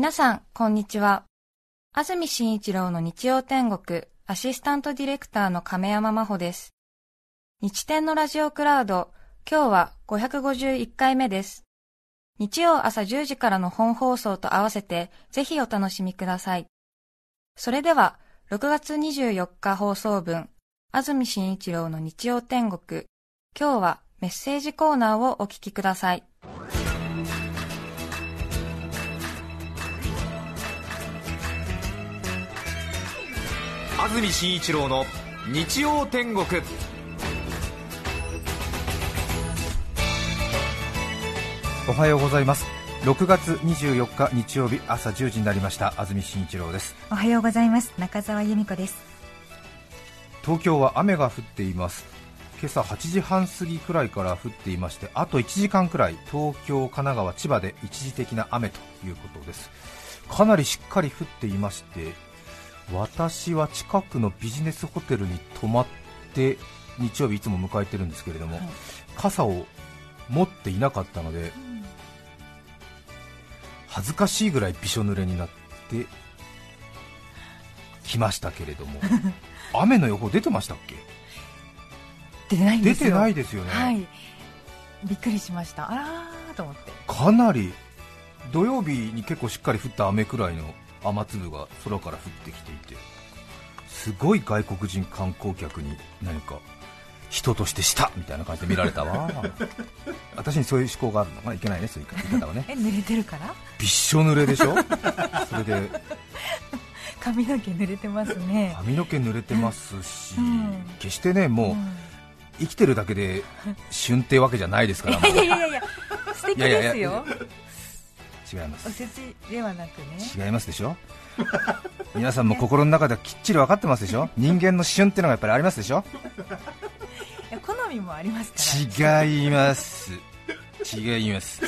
皆さん、こんにちは。安住紳一郎の日曜天国、アシスタントディレクターの亀山真帆です。日天のラジオクラウド、今日は551回目です。日曜朝10時からの本放送と合わせて、ぜひお楽しみください。それでは、6月24日放送分、安住紳一郎の日曜天国、今日はメッセージコーナーをお聞きください。安住紳一郎の日曜天国。おはようございます。6月24日日曜日朝10時になりました。安住紳一郎です。おはようございます。中澤由美子です。東京は雨が降っています。今朝8時半過ぎくらいから降っていましてあと1時間くらい東京、神奈川、千葉で一時的な雨ということです。かなりしっかり降っていまして私は近くのビジネスホテルに泊まって日曜日いつも迎えてるんですけれども、はい、傘を持っていなかったので、うん、恥ずかしいぐらいびしょ濡れになってきましたけれども。雨の予報出てましたっけ？出てないんですよ。出てないですよね、はい、びっくりしました。あらーと思って。かなり土曜日に結構しっかり降った雨くらいの雨粒が空から降ってきていてすごい外国人観光客に何か人としてしたみたいな感じで見られたわ。私にそういう思考があるのかいけないねそういう言い方はね。え濡れてるから？びっしょ濡れでしょ？それで。髪の毛濡れてますね。髪の毛濡れてますし、うん、決してねもう、うん、生きてるだけで旬ってわけじゃないですからいやいやいや素敵ですよ違います。おせちではなくね。違いますでしょ？皆さんも心の中ではきっちり分かってますでしょ？人間の旬ってのがやっぱりありますでしょ？いや好みもありますから。違います。違います。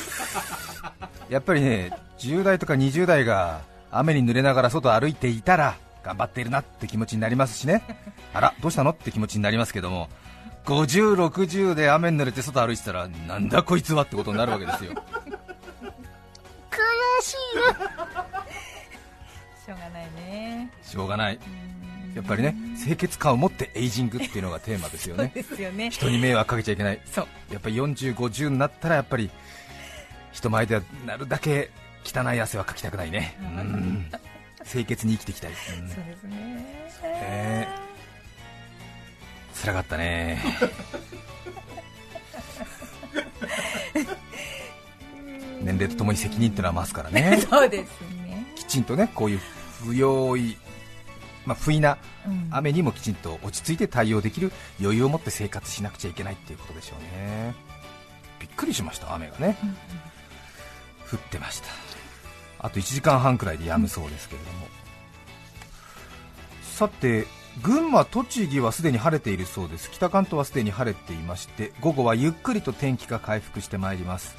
やっぱりね10代とか20代が雨に濡れながら外歩いていたら頑張っているなって気持ちになりますしね。あらどうしたの？って気持ちになりますけども50、60で雨に濡れて外歩いてたらなんだこいつは？ってことになるわけですよし いしょうがないね。しょうがない。やっぱりね清潔感を持ってエイジングっていうのがテーマですよね。ですよね。人に迷惑かけちゃいけない。そう。やっぱり40、50になったらやっぱり人前ではなるだけ汚い汗はかきたくないね、うん。清潔に生きていきたい、うん、そうですね、えー、辛かったね 齢とともに責任っていうのは増すからねそうですね。きちんとねこういう不用意、まあ、不意な雨にもきちんと落ち着いて対応できる余裕を持って生活しなくちゃいけないっていうことでしょうね。びっくりしました雨がね、降ってました。あと1時間半くらいで止むそうですけれども、さて群馬、栃木はすでに晴れているそうです。北関東はすでに晴れていまして午後はゆっくりと天気が回復してまいります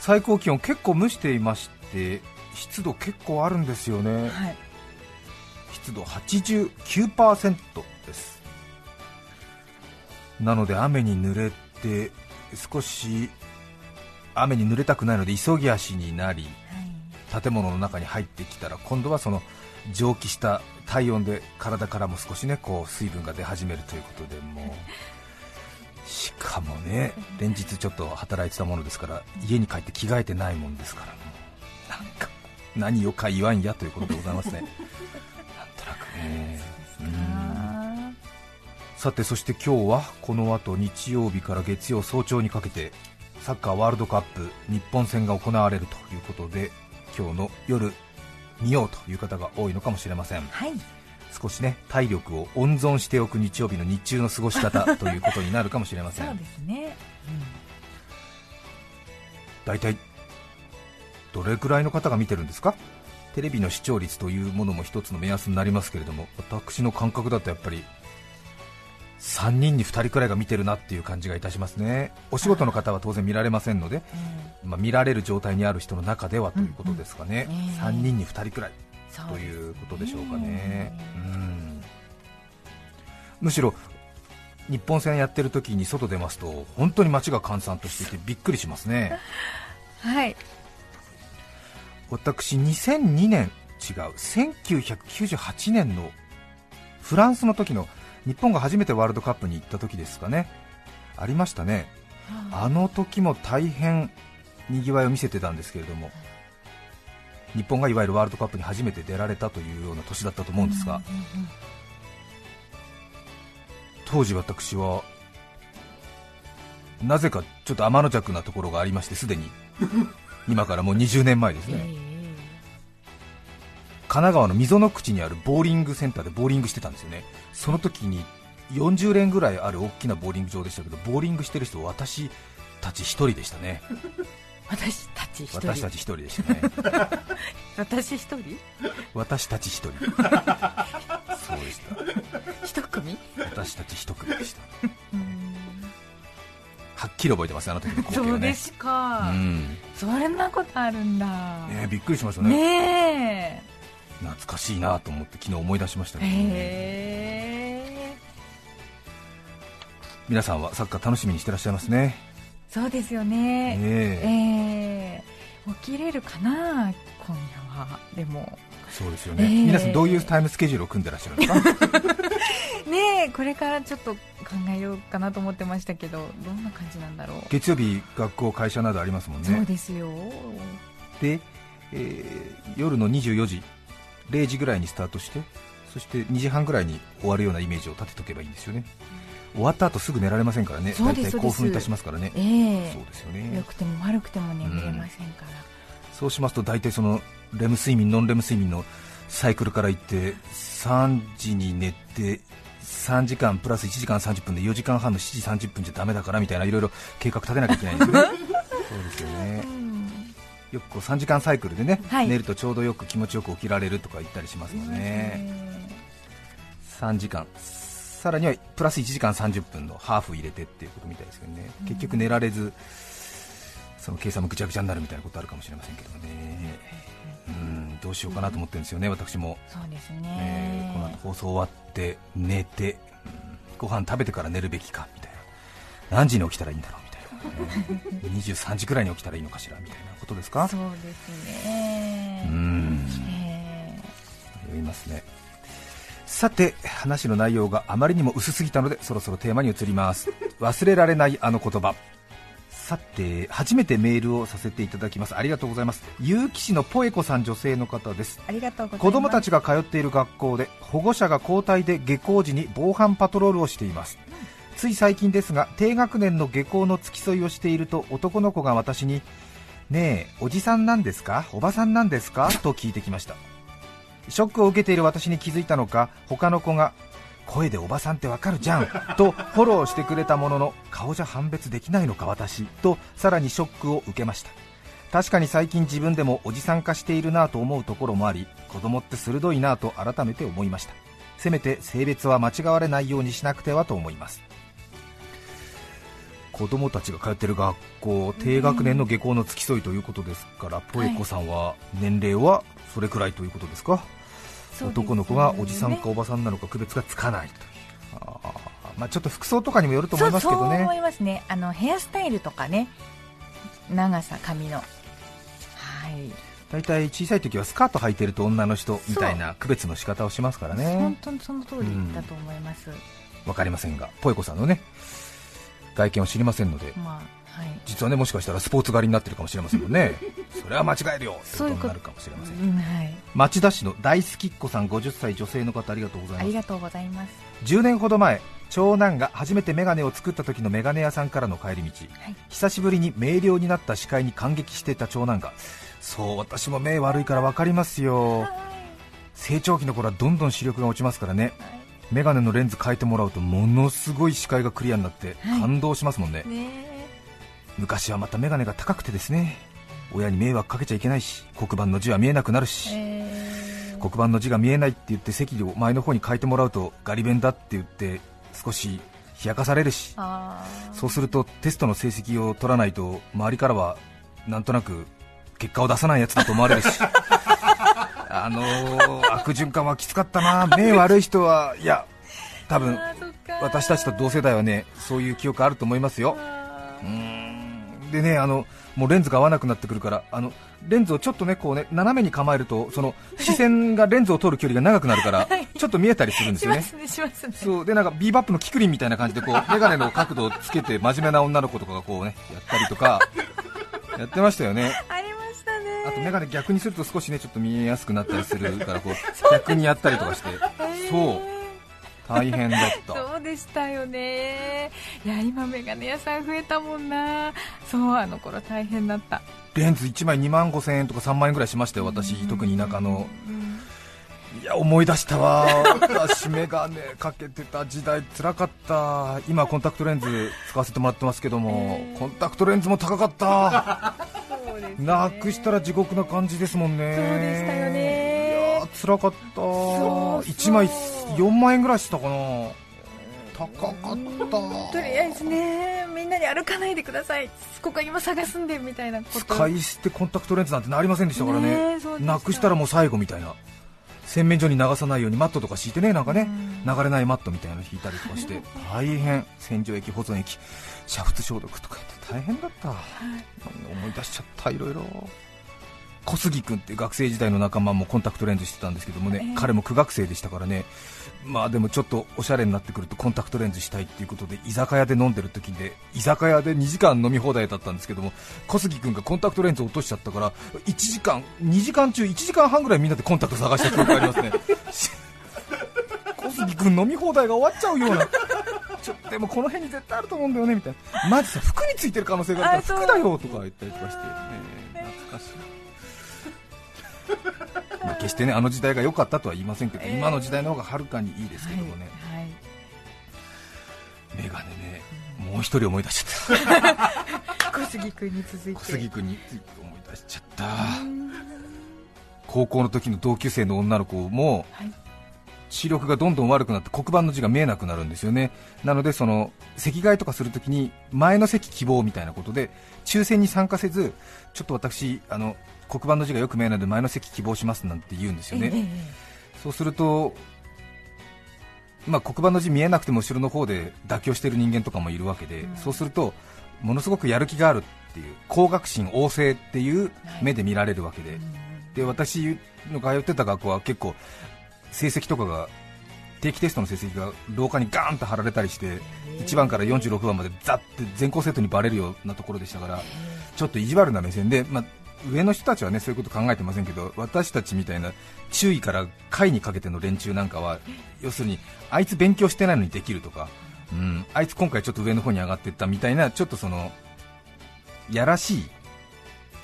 最高気温結構蒸していまして湿度結構あるんですよね、はい、湿度89%です。なので雨に濡れて少し雨に濡れたくないので急ぎ足になり、はい、建物の中に入ってきたら今度はその蒸気した体温で体からも少しねこう水分が出始めるということでもう しかもね連日ちょっと働いてたものですから家に帰って着替えてないもんですからなんか何をか言わんやということでございますね。なんとなくね。うん。さてそして今日はこの後日曜日から月曜早朝にかけてサッカーワールドカップ日本戦が行われるということで今日の夜見ようという方が多いのかもしれません、はい少しね体力を温存しておく日曜日の日中の過ごし方ということになるかもしれません。そうですね、うん、大体どれくらいの方が見てるんですか？テレビの視聴率というものも一つの目安になりますけれども私の感覚だとやっぱり3人に2人くらいが見てるなっていう感じがいたしますね。お仕事の方は当然見られませんので、まあ、見られる状態にある人の中ではということですかね、うん。うん、3人に2人くらいということでしょうかね。うん。むしろ日本戦やってる時に外出ますと本当に街が閑散としていてびっくりしますね。はい。私2002年違う1998年のフランスの時の日本が初めてワールドカップに行った時ですかね。ありましたね。あの時も大変にぎわいを見せてたんですけれども日本がいわゆるワールドカップに初めて出られたというような年だったと思うんですが、当時私はなぜかちょっと天の弱なところがありましてすでに。今からもう20年前ですね、神奈川の溝の口にあるボーリングセンターでボーリングしてたんですよね。その時に40連ぐらいある大きなボーリング場でしたけどボーリングしてる人私たち1人でしたね 私たち一人。私たち1人でしたね。私一人？私たち1人。そうでした。一組？私たち1組でした。はっきり覚えてますあの時の光景をね。そうですか、うん。そんなことあるんだ。ねびっくりしましたね。ね懐かしいなと思って昨日思い出しましたえけど、ね、へえ。皆さんはサッカー楽しみにしてらっしゃいますねそうですよね。ねえ。え起きれるかな？今夜は。でも。そうですよね、ええ皆さんどういうタイムスケジュールを組んでらっしゃるんですか？ねえこれからちょっと考えようかなと思ってましたけどどんな感じなんだろう、月曜日学校会社などありますもんそうねですよ。で、えー夜の24時0時ぐらいにスタートしてそして2時半ぐらいに終わるようなイメージを立てとけばいいんですよね終わった後すぐ寝られませんからね。大そうです。体興奮いたしますからね。ええ。そうですよ良ねくても悪くても眠れませんから、そうしますと大体そのレム睡眠ノンレム睡眠のサイクルからいって3時に寝て3時間プラス1時間30分で4時間半の7時30分じゃダメだからみたいないろいろ計画立てなきゃいけないんですよね。そうですよね。よくこう3時間サイクルでね、はい。寝るとちょうどよく気持ちよく起きられるとか言ったりしますもんね、3時間さらにはプラス1時間30分のハーフ入れてっていうことみたいですけどね、結局寝られずその計算もぐちゃぐちゃになるみたいなことあるかもしれませんけどね、うん。どうしようかなと思ってるんですよね、私も、そうですえねーこの後放送終わって寝て、うん。ご飯食べてから寝るべきかみたいな、何時に起きたらいいんだろうみたいな、ね、23時くらいに起きたらいいのかしらみたいなことですか？そうですね。うん。え読みますねさて話の内容があまりにも薄すぎたのでそろそろテーマに移ります。忘れられないあの言葉。さて初めてメールをさせていただきます。ありがとうございます。結城市のポエコさん女性の方です。ありがとうございます。子供たちが通っている学校で保護者が交代で下校時に防犯パトロールをしています。つい最近ですが低学年の下校の付き添いをしていると男の子が私にねえおじさんなんですか？おばさんなんですか？と聞いてきましたショックを受けている私に気づいたのか他の子が声でおばさんってわかるじゃんとフォローしてくれたものの顔じゃ判別できないのか私とさらにショックを受けました。確かに最近自分でもおじさん化しているなぁと思うところもあり子供って鋭いなぁと改めて思いました。せめて性別は間違われないようにしなくてはと思います。子供たちが通っている学校低学年の下校の付き添いということですから、ポエコさんは年齢はそれくらいということですか、そうですね。男の子がおじさんかおばさんなのか区別がつかないと。いうまあ、ちょっと服装とかにもよると思いますけどね。そう思いますね。あのヘアスタイルとかね。長さ髪の。はい。大体小さい時はスカート履いてると女の人みたいな区別の仕方をしますから本ね当にその通りだと思います、わかりませんがポエコさんのね外見を知りませんのでまあはい。実はねもしかしたらスポーツ狩りになってるかもしれませんもんね。それは間違えるよ。ってことそういうことになるかもしれません。うんはい。町田市の大好きっ子さん50歳女性の方ありがとうございます。ありがとうございます。10年ほど前長男が初めてメガネを作った時のメガネ屋さんからの帰り道、はい。久しぶりに明瞭になった視界に感激していた長男がそう私も目悪いから分かりますよ。成長期の頃はどんどん視力が落ちますからね。メガネのレンズ変えてもらうとものすごい視界がクリアになってはい。感動しますもんね、ね昔はまたメガネが高くてですね親に迷惑かけちゃいけないし黒板の字は見えなくなるし、え。ー黒板の字が見えないって言って席を前の方に変えてもらうとガリ弁だって言って少し冷やかされるしそうするとテストの成績を取らないと周りからはなんとなく結果を出さないやつだと思われるし あのー悪循環はきつかったな。目悪い人はいや多分私たちと同世代はねそういう記憶あると思いますよ。あうーん。でねあのもうレンズが合わなくなってくるからあのレンズをちょっとねこうね斜めに構えるとその視線がレンズを通る距離が長くなるから ちょっと見えたりするんですよね。ねそう。でなんかビーバップのキクリンみたいな感じでこう眼鏡の角度をつけて真面目な女の子とかがこうねやったりとかやってましたよねあと眼鏡逆にすると少しねちょっと見えやすくなったりする からこう逆にやったりとかして。そう。大変だった。そうでしたよね。いや今メガネ屋さん増えたもんな。そうあの頃大変だった。レンズ1枚2万5000円とか3万円ぐらいしましたよ私特に田舎の。うんいや思い出したわ。私眼鏡かけてた時代つらかった。今コンタクトレンズ使わせてもらってますけども、えー。コンタクトレンズも高かったね。なくしたら地獄な感じですもんね。そうでしたよね。いやつらかった。そうそう。1枚4万円ぐらいしたかな。高かった。とりあえずねみんなに歩かないでください。ここ今探すんでみたいなこと。使い捨てコンタクトレンズなんてなりませんでしたからね。なくしたらもう最後みたいな洗面所に流さないようにマットとか敷いてねなんかねうん。流れないマットみたいなの引いたりとかして 大変洗浄液保存液煮沸消毒とかやって大変だった、思い出しちゃったいろいろ。小杉君って学生時代の仲間もコンタクトレンズしてたんですけどもね、ええ。彼も苦学生でしたからねまあでもちょっとおしゃれになってくるとコンタクトレンズしたいっていうことで居酒屋で飲んでる時で居酒屋で2時間飲み放題だったんですけども小杉君がコンタクトレンズを落としちゃったから1時間2時間中1時間半ぐらいみんなでコンタクト探した記憶がありますね。小杉君飲み放題が終わっちゃうような。ちょでもこの辺に絶対あると思うんだよねみたいな。マジさ服についてる可能性があるから服だよとか言ったりとかして、ね、懐かしい まあ決してねあの時代が良かったとは言いませんけど、えー今の時代の方がはるかにいいですけどもね、はいはい。メガネねもう一人思い出しちゃった。小杉君に続いて。小杉君に思い出しちゃった。高校の時の同級生の女の子もはい。視力がどんどん悪くなって黒板の字が見えなくなるんですよね。なのでその席替えとかするときに前の席希望みたいなことで抽選に参加せずちょっと私あの黒板の字がよく見えないので前の席希望しますなんて言うんですよね、えええそうすると、まあ、黒板の字見えなくても後ろの方で妥協している人間とかもいるわけで、うん。そうするとものすごくやる気があるっていう高学心旺盛っていう目で見られるわけで、で私の通ってた学校は結構成績とかが定期テストの成績が廊下にガーンと貼られたりして1番から46番までざって全校生徒にバレるようなところでしたからちょっと意地悪な目線で、まあ、上の人たちはねそういうこと考えてませんけど私たちみたいな注意から下にかけての連中なんかは 要するにあいつ勉強してないのにできるとか、うん、あいつ今回ちょっと上の方に上がっていったみたいなちょっとそのやらしい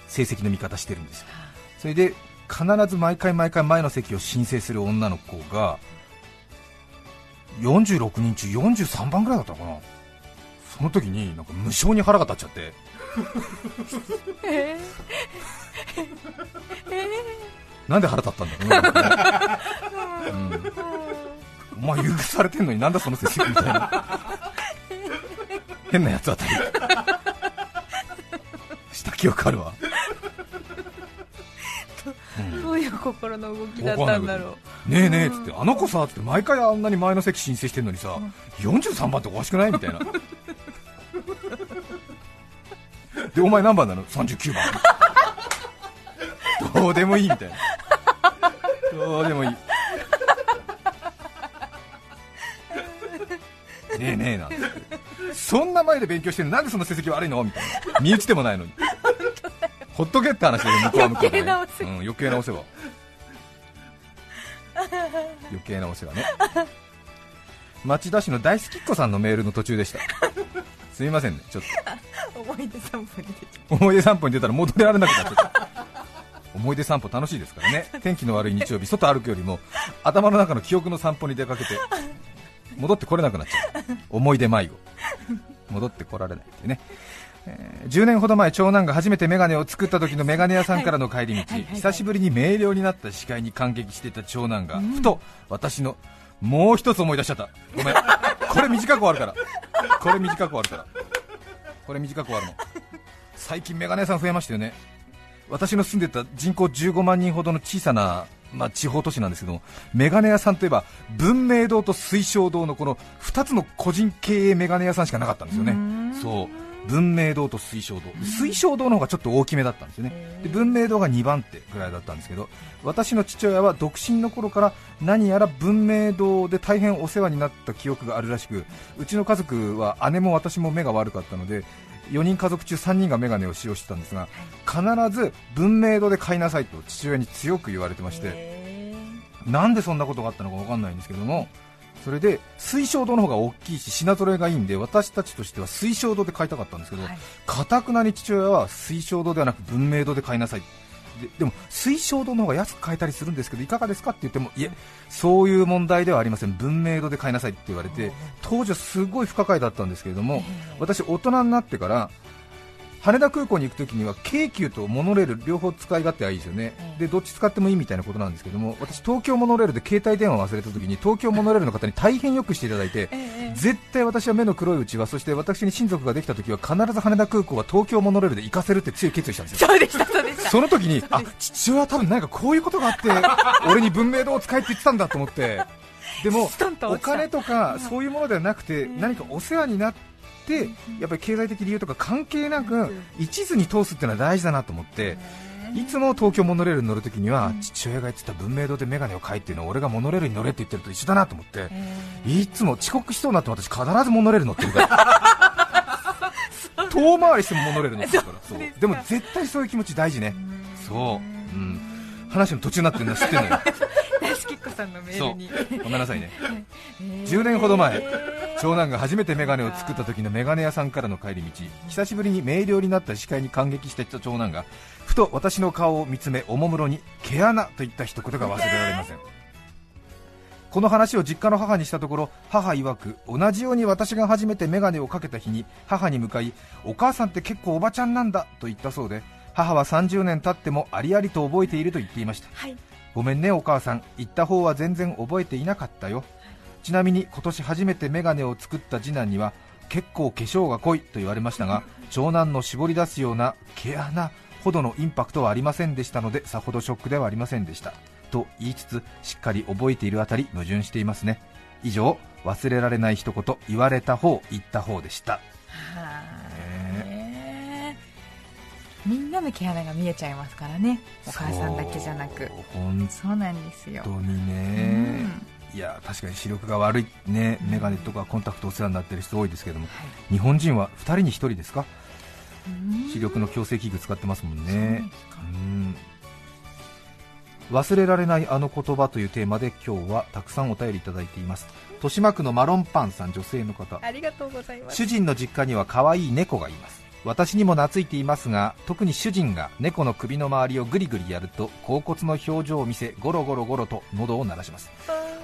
成績の見方してるんですよ。それで必ず毎回毎回前の席を申請する女の子が46人中43番ぐらいだったのかなその時になんか無性に腹が立っちゃって。えなんで腹立ったんだろうね。お前許されてんのになんだその成績みたいな。変なやつあたり。した記憶あるわ、うん。どういう心の動きだったんだろう。ねえねえっつって、あの子さっつって毎回あんなに前の席申請してんのにさ、43番っておかしくない？みたいな。で、お前何番なの ?39 番。どうでもいいみたいな。どうでもいい。ねえねえなんて。そんな前で勉強してるの？なんでそんな成績悪いの？みたいな。身内でもないのに。ほっとけって話だよ、向こうは向こうで、ね。余計うん、余計なお世話。余計なお世話ね町田市の大好きっ子さんのメールの途中でしたすみませんね。ちょっ 思い出散歩に出てと思い出散歩に出たら戻れられなくなっちゃった。思い出散歩楽しいですからね。天気の悪い日曜日外歩くよりも頭の中の記憶の散歩に出かけて戻ってこれなくなっちゃう。思い出迷子。戻ってこられないっていうね。えー10年ほど前長男が初めてメガネを作った時のメガネ屋さんからの帰り道、久しぶりに明瞭になった視界に感激していた長男が、ふと私のもう一つ思い出しちゃった。ごめん。これ短く終わるからこれ短く終わるから。これ短く終わるの。最近メガネ屋さん増えましたよね。私の住んでた人口15万人ほどの小さな、まあ、地方都市なんですけどもメガネ屋さんといえば文明堂と水晶堂のこの2つの個人経営メガネ屋さんしかなかったんですよね。そう文明堂と水晶堂、水晶堂の方がちょっと大きめだったんですよね、で文明堂が2番手ぐらいだったんですけど、私の父親は独身の頃から何やら文明堂で大変お世話になった記憶があるらしく、うちの家族は姉も私も目が悪かったので、4人家族中3人が眼鏡を使用してたんですが、必ず文明堂で買いなさいと父親に強く言われてまして、なんでそんなことがあったのか分かんないんですけども。それで水晶堂の方が大きいし品揃えがいいんで私たちとしては水晶堂で買いたかったんですけどかたくなに父親は水晶堂ではなく文明堂で買いなさい。ででも水晶堂の方が安く買えたりするんですけどいかがですかって言ってもいえそういう問題ではありません。文明堂で買いなさいって言われて当時はすごい不可解だったんですけれども私大人になってから羽田空港に行くときには京急とモノレール両方使い勝手はいいですよね、でどっち使ってもいいみたいなことなんですけども私、東京モノレールで携帯電話を忘れたときに東京モノレールの方に大変よくしていただいて、絶対私は目の黒いうちはそして私に親族ができたときは必ず羽田空港は東京モノレールで行かせるって強い決意したんですよ、そうでしたそうでした。その時にあ父親は多分なんかこういうことがあって俺に文明堂を使えって言ってたんだと思って。でもお金とかそういうものではなくて何かお世話になってやっぱり経済的理由とか関係なく一途に通すっていうのは大事だなと思っていつも東京モノレールに乗るときには父親が言ってた文明堂で眼鏡を買いっていうのは俺がモノレールに乗れって言ってると一緒だなと思っていつも遅刻しそうになって私必ずモノレール乗ってるから。遠回りしてもモノレール乗ってるから。そうでも絶対そういう気持ち大事ね。そう、うん、話の途中になってるの知ってるのよ さんのメールに。ごめんなさいね、10年ほど前長男が初めて眼鏡を作った時の眼鏡屋さんからの帰り道。久しぶりに明瞭になった視界に感激していた長男がふと私の顔を見つめおもむろに毛穴といった一言が忘れられません。この話を実家の母にしたところ母曰く同じように私が初めて眼鏡をかけた日に母に向かいお母さんって結構おばちゃんなんだと言ったそうで母は30年経ってもありありと覚えていると言っていました、はい、ごめんねお母さん。言った方は全然覚えていなかったよ。ちなみに今年初めてメガネを作った次男には結構化粧が濃いと言われましたが長男の絞り出すような毛穴ほどのインパクトはありませんでしたのでさほどショックではありませんでした。と言いつつしっかり覚えているあたり矛盾していますね。以上忘れられない一言言われた方言った方でした。みんなの毛穴が見えちゃいますからね。お母さんだけじゃなく。そうなんですよ。本当にね、うん、いや確かに視力が悪いね。眼鏡とかコンタクトお世話になってる人多いですけども、はい、日本人は2人に1人ですか？視力の矯正器具使ってますもんね。忘れられないあの言葉というテーマで今日はたくさんお便りいただいています。豊島区のマロンパンさん女性の方。ありがとうございます。主人の実家には可愛い猫がいます私にも懐いていますが特に主人が猫の首の周りをぐりぐりやると甲骨の表情を見せゴロゴロゴロと喉を鳴らします。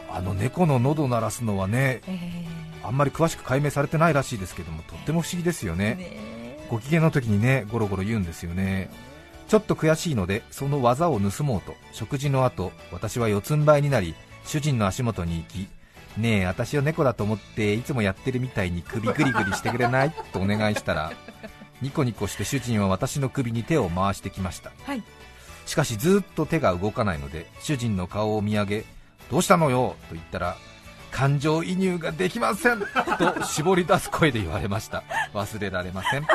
あの猫の喉を鳴らすのはね、えー、あんまり詳しく解明されてないらしいですけどもとっても不思議ですよね、ね、ご機嫌の時にねゴロゴロ言うんですよね。ちょっと悔しいのでその技を盗もうと食事の後私は四つん這いになり主人の足元に行きねえ私を猫だと思っていつもやってるみたいに首グリグリしてくれない？とお願いしたらニコニコして主人は私の首に手を回してきました、はい、しかしずっと手が動かないので主人の顔を見上げどうしたのよ？と言ったら感情移入ができません と絞り出す声で言われました忘れられません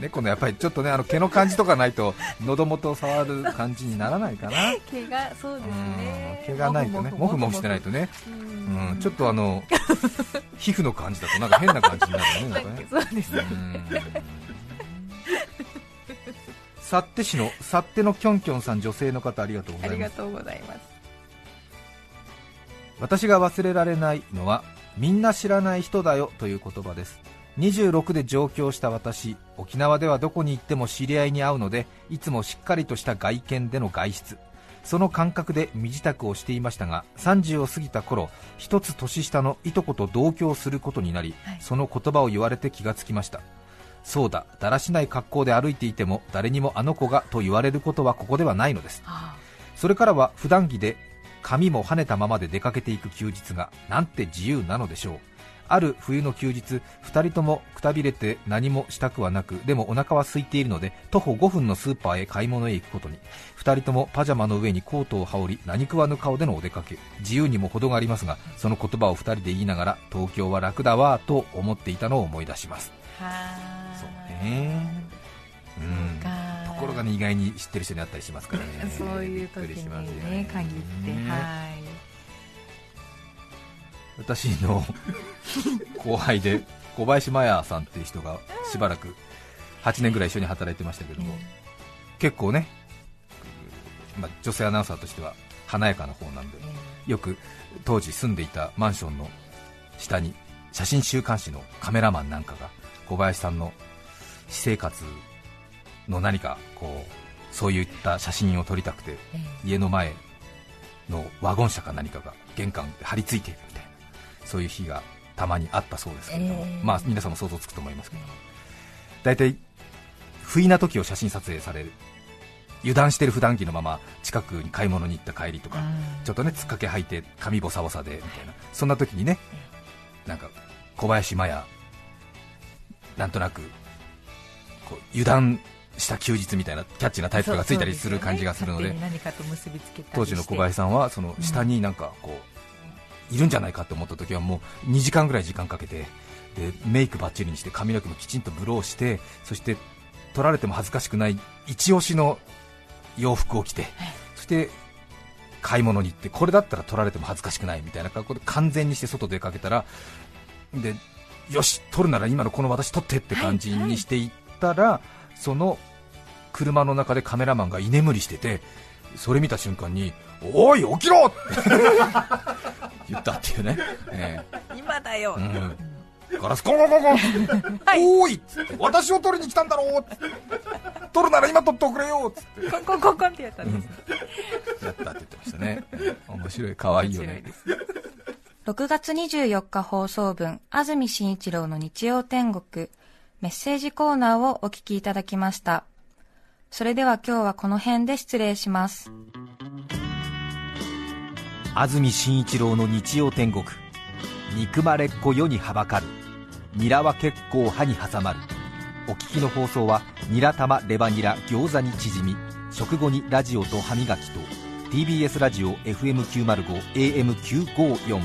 猫のやっぱりちょっとねあの毛の感じとかないと喉元を触る感じにならないかな。毛がそうですね。毛がないとねもふもふ。してないとね。うんちょっとあの皮膚の感じだとなんか変な感じになるねなんかね。そうですね。幸手市の幸手のきょんきょんさん女性の方ありがとうございます。ありがとうございます。私が忘れられないのはみんな知らない人だよという言葉です。26で上京した私沖縄ではどこに行っても知り合いに会うのでいつもしっかりとした外見での外出その感覚で身支度をしていましたが30を過ぎた頃一つ年下のいとこと同居することになり、はい、その言葉を言われて気がつきました。そうだだらしない格好で歩いていても誰にもあの子がと言われることはここではないのです、はあ、それからは普段着で髪も跳ねたままで出かけていく休日がなんて自由なのでしょうある冬の休日2人ともくたびれて何もしたくはなくでもお腹は空いているので徒歩5分のスーパーへ買い物へ行くことに。2人ともパジャマの上にコートを羽織り何食わぬ顔でのお出かけ。自由にも程がありますがその言葉を2人で言いながら東京は楽だわと思っていたのを思い出します。はそうね。うん。ところがね意外に知ってる人に会ったりしますからね。そういう時びっくりしますよにね。限って、ねはい私の 後輩で小林麻也さんっていう人がしばらく8年ぐらい一緒に働いてましたけども、結構ね、まあ、女性アナウンサーとしては華やかな方なんでよく当時住んでいたマンションの下に写真週刊誌のカメラマンなんかが小林さんの私生活の何かこうそういった写真を撮りたくてえ家の前のワゴン車か何かが玄関で張り付いているそういう日がたまにあったそうですけれども、ええ。まあ皆さんも想像つくと思いますけど。大体不意な時を写真撮影される。油断してる普段着のまま近くに買い物に行った帰りとか、ちょっとねつっかけ履いて髪ボサボサでみたいな。そんな時にねなんか小林麻也なんとなくこう油断した休日みたいなキャッチなタイトルがついたりする感じがするので当時の小林さんはその下になんかこういるんじゃないかと思った時はもう2時間ぐらい時間かけてでメイクばっちりにして髪の毛もきちんとブローしてそして撮られても恥ずかしくない一押しの洋服を着てそして買い物に行ってこれだったら撮られても恥ずかしくないみたいな格好で完全にして外出かけたらでよし撮るなら今のこの私撮ってって感じにしていったら、その車の中でカメラマンが居眠りしててそれ見た瞬間に「おい起きろ!」って 言ったっていうね、え今だよ、えうん。ガラスコンコンコンコンおーいっつって。私を取りに来たんだろう。っつって取るなら今取っておくれよ。っつってコンコンコンコンってやったんです、やったって言ってましたね。ええ。面白い可愛いよね。面白いです。6月24日放送分、安住紳一郎の日曜天国、メッセージコーナーをお聞きいただきました。それでは今日はこの辺で失礼します。安住紳一郎の日曜天国。憎まれっ子世にはばかる。ニラは結構歯に挟まる。お聞きの放送はニラ玉レバニラ餃子にチヂミ食後にラジオと歯磨きと TBS ラジオ FM905 AM954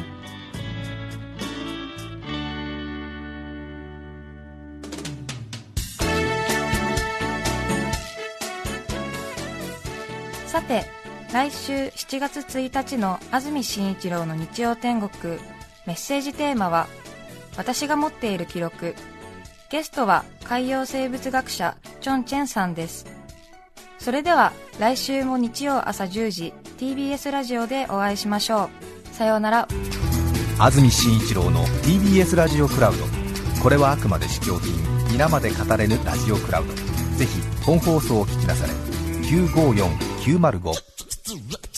さて、来週7月1日の安住紳一郎の日曜天国、メッセージテーマは、私が持っている記録。ゲストは海洋生物学者、チョン・チェンさんです。それでは、来週も日曜朝10時、TBS ラジオでお会いしましょう。さようなら。安住紳一郎の TBS ラジオクラウドこれはあくまで試供品皆まで語れぬラジオクラウドぜひ本放送を聞きなされ954905 resurrect.